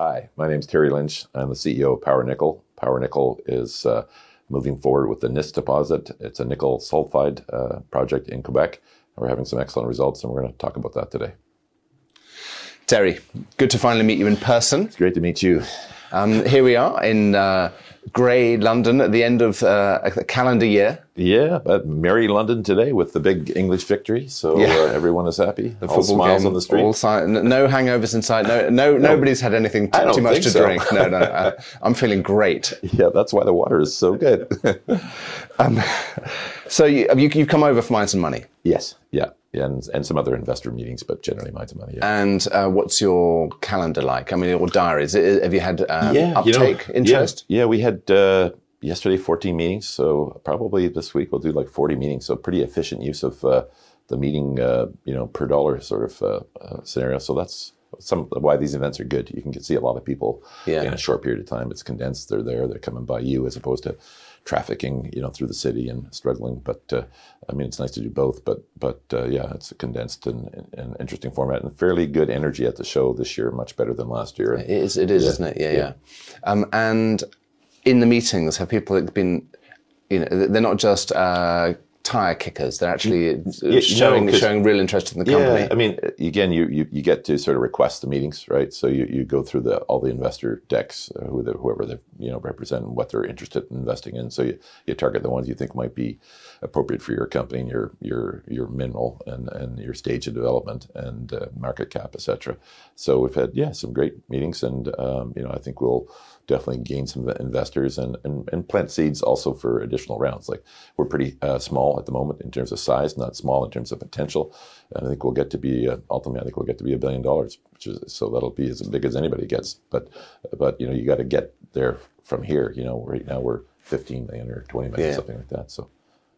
Hi, my name is Terry Lynch. I'm the CEO of Power Nickel. Power Nickel is uh, moving forward with the Nisk deposit. It's a nickel sulfide uh, project in Quebec. We're having some excellent results, and we're going to talk about that today. Terry, good to finally meet you in person. It's great to meet you. Um, here we are in uh, grey London at the end of uh, a calendar year. Yeah, but merry London today with the big English victory. So Yeah. uh, everyone is happy. The all football smiles game, on the street. all si- no hangovers inside. No, no, nobody's had anything I too, much to so. drink. No, no, uh, I'm feeling great. Yeah, that's why the water is so good. So you, have you, you've come over for Minds and Money, yes, yeah, and, and some other investor meetings, but generally Minds and Money. Yeah. and uh, what's your calendar like? I mean, your diaries. Have you had um, you know, uptake, interest? Yeah, yeah, we had uh, yesterday 14 meetings, so probably this week we'll do like 40 meetings. So pretty efficient use of uh, the meeting, uh, you know, per dollar sort of uh, uh, scenario. So that's some why these events are good. You can get, see a lot of people Yeah. in a short period of time. It's condensed. They're there. They're coming by you as opposed to trafficking, you know, through the city and struggling. But uh, I mean, it's nice to do both. But but uh, yeah, it's a condensed and, and interesting format and fairly good energy at the show this year. Much better than last year. It is, it is, isn't it? Yeah, yeah. Um, and in the meetings, have people been, you know, they're not just uh, tire kickers; they're actually no, showing 'cause- showing real interest in the company. Yeah, I mean, again, you, you, you get to sort of request the meetings, right? So you, you go through the all the investor decks, uh, who the, whoever they you know represent, and what they're interested in investing in. So you, you target the ones you think might be appropriate for your company and your your your mineral and, and your stage of development and uh, market cap, etc. So we've had yeah some great meetings, and um, you know I think we'll definitely gain some investors and, and, and plant seeds also for additional rounds. Like we're pretty uh, small at the moment in terms of size, not small in terms of potential. And I think we'll get to be uh, ultimately, I think we'll get to be a billion dollars, which is so that'll be as big as anybody gets. But but you know you got to get there from here. You know right now we're 15 million or 20 million, Yeah. something like that. So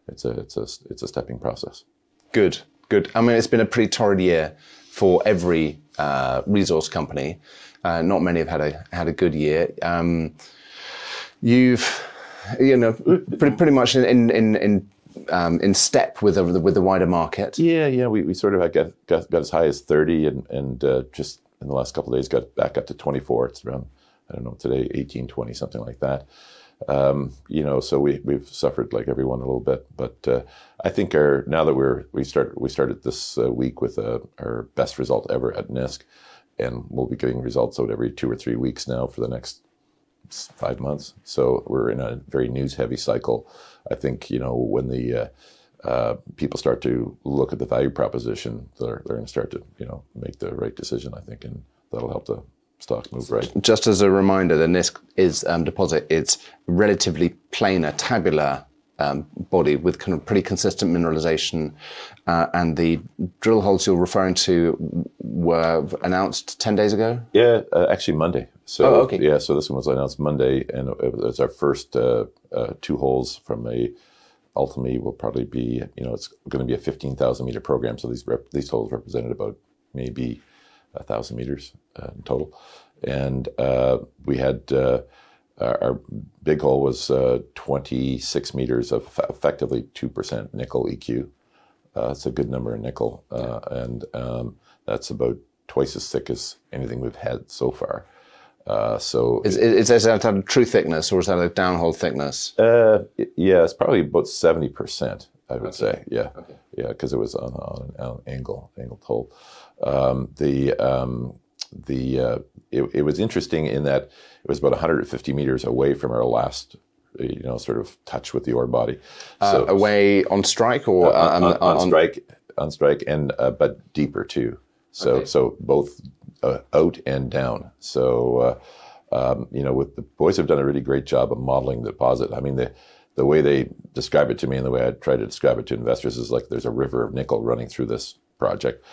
it's a it's a it's a stepping process. Good, good. I mean, it's been a pretty torrid year for every uh, resource company. Uh, not many have had a had a good year. Um, you've, you know, pretty, pretty much in in in um, in step with the with the wider market. Yeah, yeah, we, we sort of got, got got as high as thirty, and and uh, just in the last couple of days got back up to twenty four. It's around I don't know today 18, 20, something like that. Um, you know, so we we've suffered like everyone a little bit, but uh, I think our now that we're we start we started this uh, week with uh, our best result ever at Nisk, and we'll be getting results out every two or three weeks now for the next five months. So we're in a very news heavy cycle. I think you know when the uh, uh, people start to look at the value proposition, they're they're going to start to you know make the right decision. I think, and that'll help the stock move right. Just as a reminder, the Nisk is um, deposit. It's relatively planar, tabular um, body with kind of pretty consistent mineralization, uh, and the drill holes you're referring to were announced ten days ago. Yeah, uh, actually Monday. So Oh, okay. yeah, so this one was announced Monday, and it was our first uh, uh, two holes from a. Ultimately, will probably be you know it's going to be a fifteen thousand meter program. So these rep, these holes represented about maybe a thousand meters uh, in total, and uh, we had uh, our, big hole was uh, twenty six meters of eff- effectively two percent nickel EQ. Uh, it's a good number in nickel, uh, and um, that's about twice as thick as anything we've had so far. Uh, so Is, is, is that a true thickness or is that a downhole thickness? uh, yeah, it's probably about seventy percent. I would say, yeah, yeah, because it was on, on an an angle angled hole. Um, the um, the uh, it, it was interesting in that it was about 150 meters away from our last, you know, sort of touch with the ore body. So Away on strike or uh, on, um, on, on strike, on strike, and uh, but deeper too. So so both uh, out and down. So uh, um, you know, with the boys have done a really great job of modeling the deposit. I mean the the way they describe it to me and the way I try to describe it to investors is like there's a river of nickel running through this project.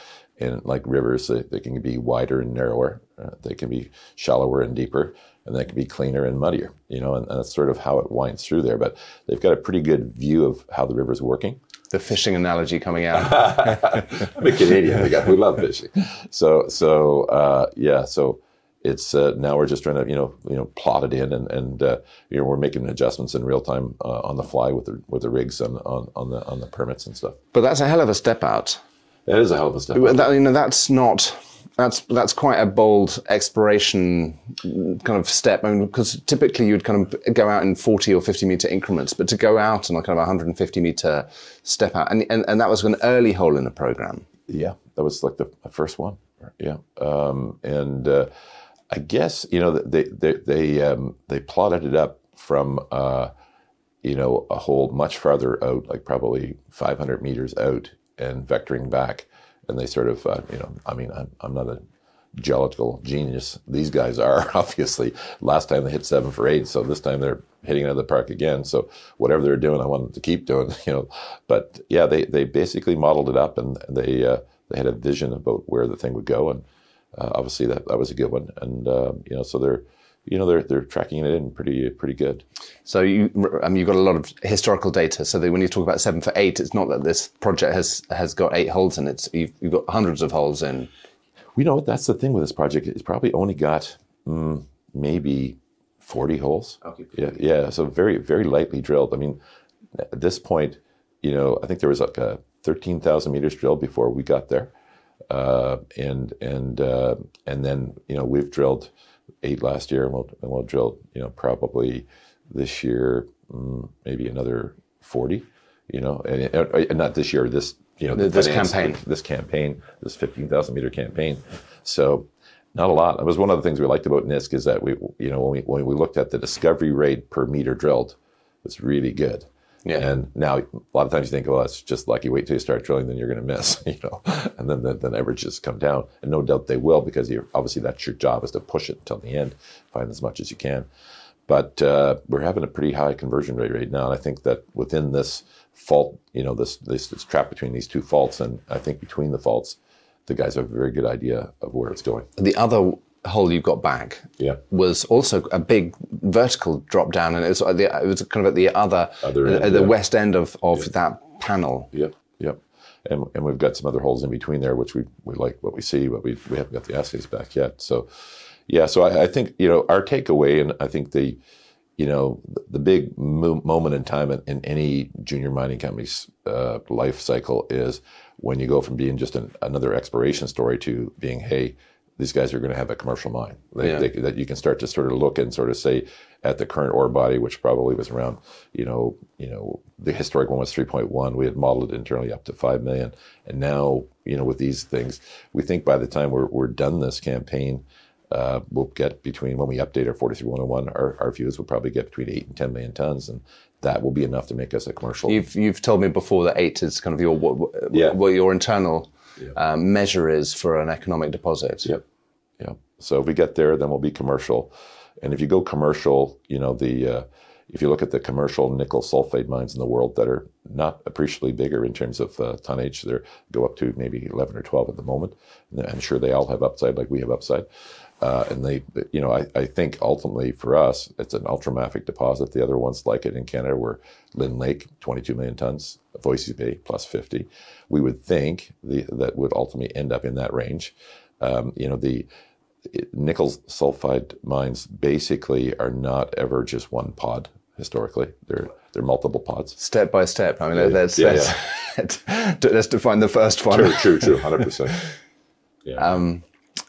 And like rivers, they, they can be wider and narrower. Uh, they can be shallower and deeper, and they can be cleaner and muddier. You know, and, and that's sort of how it winds through there. But they've got a pretty good view of how the river's working. the fishing analogy coming out. I'm a Canadian. We love fishing. So, so uh, yeah. So it's uh, now we're just trying to you know you know plot it in and and uh, you know we're making adjustments in real time uh, on the fly with the with the rigs on on on the on the permits and stuff. but that's a hell of a step out. That is a hell of a step. That, you know, that's not that's that's quite a bold exploration kind of step. I mean, because typically you'd kind of go out in 40 or 50 meter increments, but to go out on a kind of 150 meter step out, and, and, and that was an early hole in the program. Yeah, that was like the first one. Yeah, um, and uh, I guess you know they they they um, they plotted it up from uh, you know a hole much farther out, like probably 500 meters out, and vectoring back and they sort of, uh, you know, I mean, I'm, I'm not a geological genius. These guys are obviously. Last time they hit seven for eight, so this time they're hitting the park again. So whatever they're doing, I want them to keep doing. You know, but yeah, they they basically modeled it up, and they uh, they had a vision about where the thing would go, and uh, obviously that that was a good one. And uh, you know, so they're you know they're they're tracking it in pretty pretty good. So you I mean, you've got a lot of historical data. So when you talk about seven for eight, it's not that this project has has got eight holes in it. You've, you've got hundreds of holes in. We know that's the thing with this project. It's probably only got mm, maybe forty holes. Okay. Yeah, yeah. So very very lightly drilled. I mean, at this point, you know, I think there was like a thirteen thousand meters drilled before we got there, uh, and and uh, and then you know we've drilled eight last year, and we'll and we'll drill you know probably this year mm, maybe another forty. You know, and, and not this year. This you know this campaign. This campaign, this fifteen thousand meter campaign. So not a lot. It was one of the things we liked about Nisk is that we you know when we when we looked at the discovery rate per meter drilled, it's really good. Yeah. And now a lot of times you think, well, it's just lucky. Wait till you start drilling, then you're going to miss, you know. And then the, the averages come down, and no doubt they will because you're obviously that's your job is to push it until the end, find as much as you can. But uh, we're having a pretty high conversion rate right now, and I think that within this fault, you know, this this, this trap between these two faults, and I think between the faults, the guys have a very good idea of where it's going. The other hole you got back Yeah. was also a big vertical drop down, and it was, at the, it was kind of at the other, Other end, uh, the yeah. west end of, of that panel. Yep, yep. And, and we've got some other holes in between there, which we, we like what we see, but we, we haven't got the assays back yet. So, yeah, so I, I think, you know, our takeaway, and I think the, you know, the, the big mo- moment in time in, in any junior mining company's uh, life cycle is when you go from being just an, another exploration story to being, hey, these guys are going to have a commercial mine. They, Yeah. they, that you can start to sort of look and sort of say at the current ore body, which probably was around, you know, you know, the historic one was 3.1. We had modeled it internally up to 5 million. And now, you know, with these things, we think by the time we're, we're done this campaign, uh, we'll get between, when we update our 43101, our, our views will probably get between 8 and 10 million tons. And that will be enough to make us a commercial. You've you've told me before that eight is kind of your what, what- Yeah. what your internal um, measure is for an economic deposit. Yep. Yep. So if we get there, then we'll be commercial. And if you go commercial, you know, the uh, if you look at the commercial nickel sulfide mines in the world that are not appreciably bigger in terms of uh, tonnage, they go up to maybe 11 or 12 at the moment. And I'm sure they all have upside like we have upside. Uh, and they, you know, I, I think ultimately for us, it's an ultramafic deposit. The other ones like it in Canada were Lynn Lake, 22 million tons, Voisey's Bay, plus 50. We would think the, that would ultimately end up in that range. Um, you know, the nickel sulfide mines basically are not ever just one pod historically. They're, they're multiple pods. Step by step. I mean, let's, Yeah, let's, let's define the first one. True, true, true, 100%. Yeah.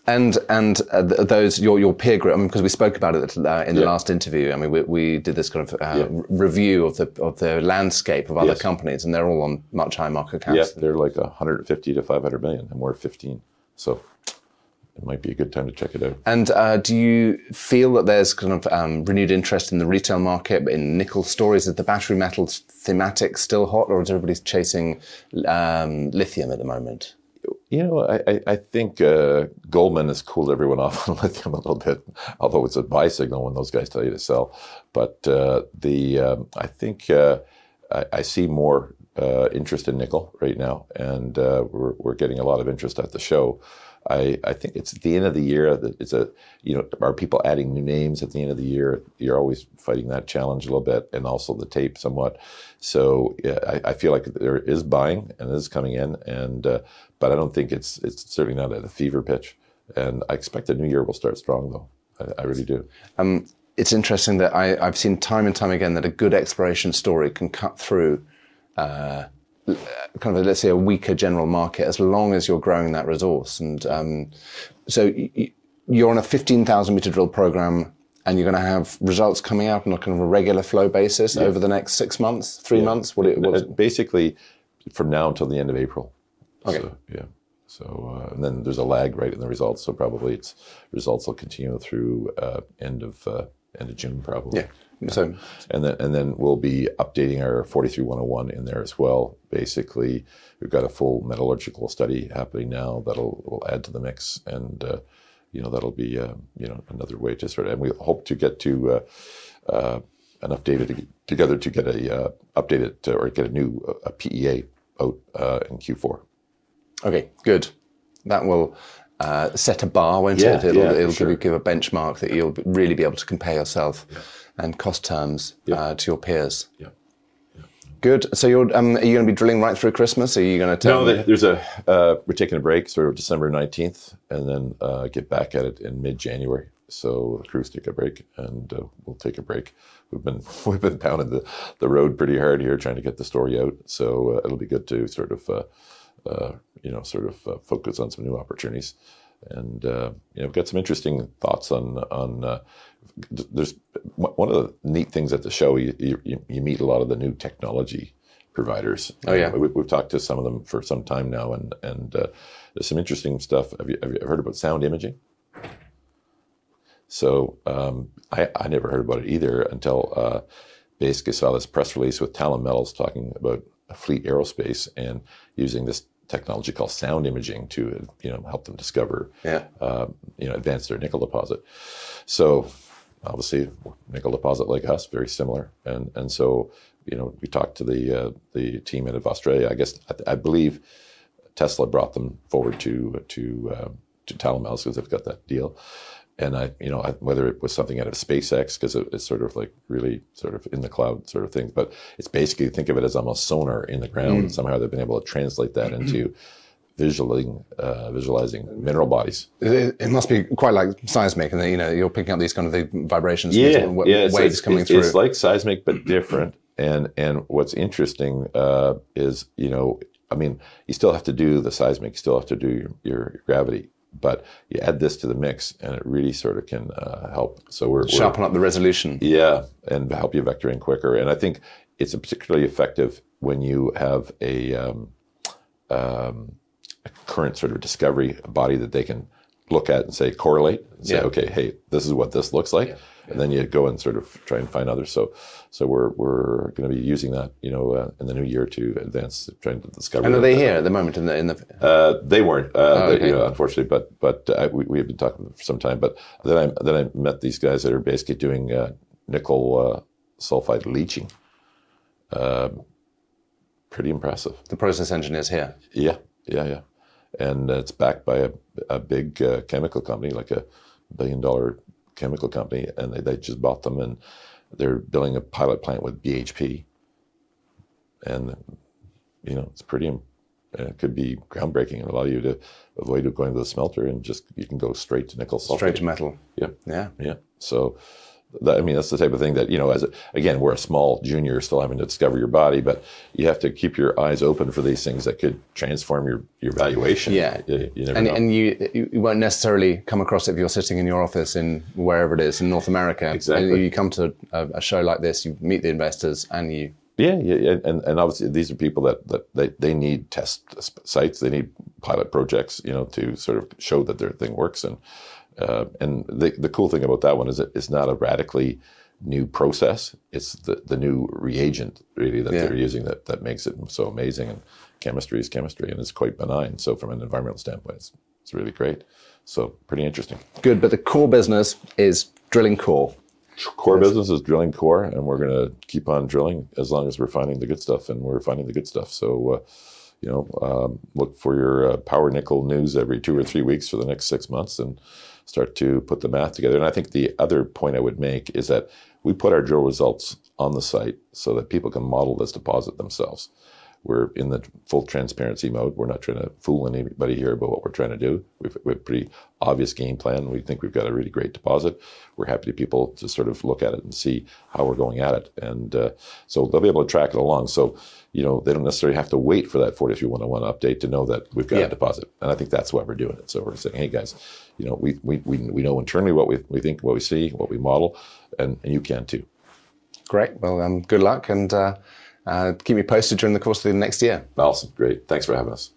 And and uh, those your your peer group. I mean, because we spoke about it uh, in the Yeah. last interview. I mean, we, we did this kind of uh, r- review of the of the landscape of other Yes. companies, and they're all on much higher market caps. yeah, they're like 150 to 500 million, and we're 15. So it might be a good time to check it out. And uh, do you feel that there's kind of um, renewed interest in the retail market in nickel stories? Is the battery metals thematic still hot, or is everybody chasing um, lithium at the moment? You know, I, I, think uh, Goldman has cooled everyone off on lithium a little bit, although it's a buy signal when those guys tell you to sell. But uh, the um, I think uh, I, I see more uh, interest in nickel right now, and uh, we're, we're getting a lot of interest at the show. I, I think it's at the end of the year that it's a you know are people adding new names at the end of the year? You're always fighting that challenge a little bit, and also the tape somewhat. So yeah, I, I feel like there is buying and is coming in, and uh, but I don't think it's it's certainly not at a fever pitch. And I expect the new year will start strong though. I, I really do. Um, it's interesting that I, I've seen time and time again that a good exploration story can cut through uh, kind of let's say a weaker general market as long as you're growing that resource. And um, so you're on a 15,000 meter drill program and you're going to have results coming out on a kind of a regular flow basis over the next six months, three months. What it Uh, was. basically from now until the end of April. Okay. So, yeah. So uh, and then there's a lag right in the results. So probably it's results will continue through uh, end of uh, end of June probably. Yeah. So And then and then we'll be updating our 43101 in there as well. Basically, we've got a full metallurgical study happening now that'll will add to the mix, and uh, you know that'll be uh, you know another way to sort of. And we hope to get to uh, uh, enough data to together to get a uh, updated uh, or get a new uh, a PEA out uh, in Q4. Okay, good. That will uh, set a bar, won't Yeah, it? It'll, yeah, it'll sure. give, you, give a benchmark that you'll really be able to compare yourself and cost terms uh, to your peers. Yeah. Good. So you're um, are you going to be drilling right through Christmas? Are you going to tell? No, there- there's a uh, we're taking a break, sort of December nineteenth, and then uh, get back at it in mid January. So the crews take a break, and uh, we'll take a break. We've been we've been pounding the, the road pretty hard here, trying to get the story out. So uh, it'll be good to sort of uh, uh, you know sort of uh, focus on some new opportunities, and uh, you know got some interesting thoughts on on. Uh, there's one of the neat things at the show. You, you you meet a lot of the new technology providers. Oh, yeah. we, we've talked to some of them for some time now, and and uh, there's some interesting stuff. Have you, have you heard about sound imaging? So um, I, I never heard about it either until uh, basically saw this press release with Talon Metals talking about Fleet Aerospace and using this technology called sound imaging to you know help them discover Yeah. uh, you know advance their nickel deposit. So obviously nickel deposit like us, very similar, and and so you know we talked to the uh, the team out of Australia. I guess I, I believe Tesla brought them forward to to uh, to Talon Metals because they've got that deal. And I, you know, I, whether it was something out of SpaceX because it, it's sort of like really sort of in the cloud sort of thing, but it's basically think of it as almost sonar in the ground. And somehow they've been able to translate that into visualizing uh, visualizing mineral bodies. It, it must be quite like seismic, and you know you're picking up these kind of the vibrations, yeah, wa- yeah, waves it's, coming it's, through. It's like seismic, but different. And and what's interesting uh, is you know, I mean, you still have to do the seismic, you still have to do your, your gravity, but you add this to the mix, and it really sort of can uh, help. So we're, we're Sharpen up the resolution. yeah, and help you vector in quicker. And I think it's particularly effective when you have a, um, um, a current sort of discovery body that they can look at and say correlate and say, Yeah. okay, hey, this is what this looks like, and then you go and sort of try and find others. So, so we're we're going to be using that, you know, uh, in the new year to advance trying to discover. And are they here at the moment in the in the? Uh, they weren't, uh, they- okay. you know, unfortunately, but but uh, we, we have been talking for some time. But then I then I met these guys that are basically doing uh, nickel uh, sulfide leaching. Um, pretty impressive. the process engineers here. Yeah, yeah, yeah. And it's backed by a, a big uh, chemical company, like a billion dollar chemical company, and they, they just bought them, and they're building a pilot plant with BHP. And you know, it's pretty. uh, It could be groundbreaking and allow you to avoid going to the smelter and just you can go straight to nickel sulfate. Straight to metal. Yeah, Yeah. yeah. So, I mean, that's the type of thing that you know. As a, again, we're a small junior, still having to discover your body, but you have to keep your eyes open for these things that could transform your your valuation. Yeah. you, you never And, know. and you you won't necessarily come across it if you're sitting in your office in wherever it is in North America. Exactly. And you come to a, a show like this, you meet the investors, and you Yeah, yeah, yeah. And, and obviously these are people that, that they, they need test sites, they need pilot projects, you know, to sort of show that their thing works. And uh, and the the cool thing about that one is it's not a radically new process. It's the, the new reagent really that Yeah. they're using that, that makes it so amazing. And chemistry is chemistry and it's quite benign. So from an environmental standpoint, it's, it's really great. So pretty interesting. good. But the core business is drilling core. Core business is drilling core, and we're going to keep on drilling as long as we're finding the good stuff, and we're finding the good stuff. So, uh, you know, um, look for your uh, power nickel news every two or three weeks for the next six months, and start to put the math together. And I think the other point I would make is that we put our drill results on the site so that people can model this deposit themselves. We're in the full transparency mode. We're not trying to fool anybody here about what we're trying to do. We've, we have a pretty obvious game plan. We think we've got a really great deposit. We're happy to people to sort of look at it and see how we're going at it. And uh, so they'll be able to track it along. So, you know, they don't necessarily have to wait for that 43101 update to know that we've got Yeah. a deposit. And I think that's why we're doing it. So we're saying, hey guys, you know, we, we, we, we know internally what we, we think, what we see, what we model, and, and you can too. Great. Well, um, good luck and uh, Uh, keep me posted during the course of the next year. Awesome. Great. Thanks for having us.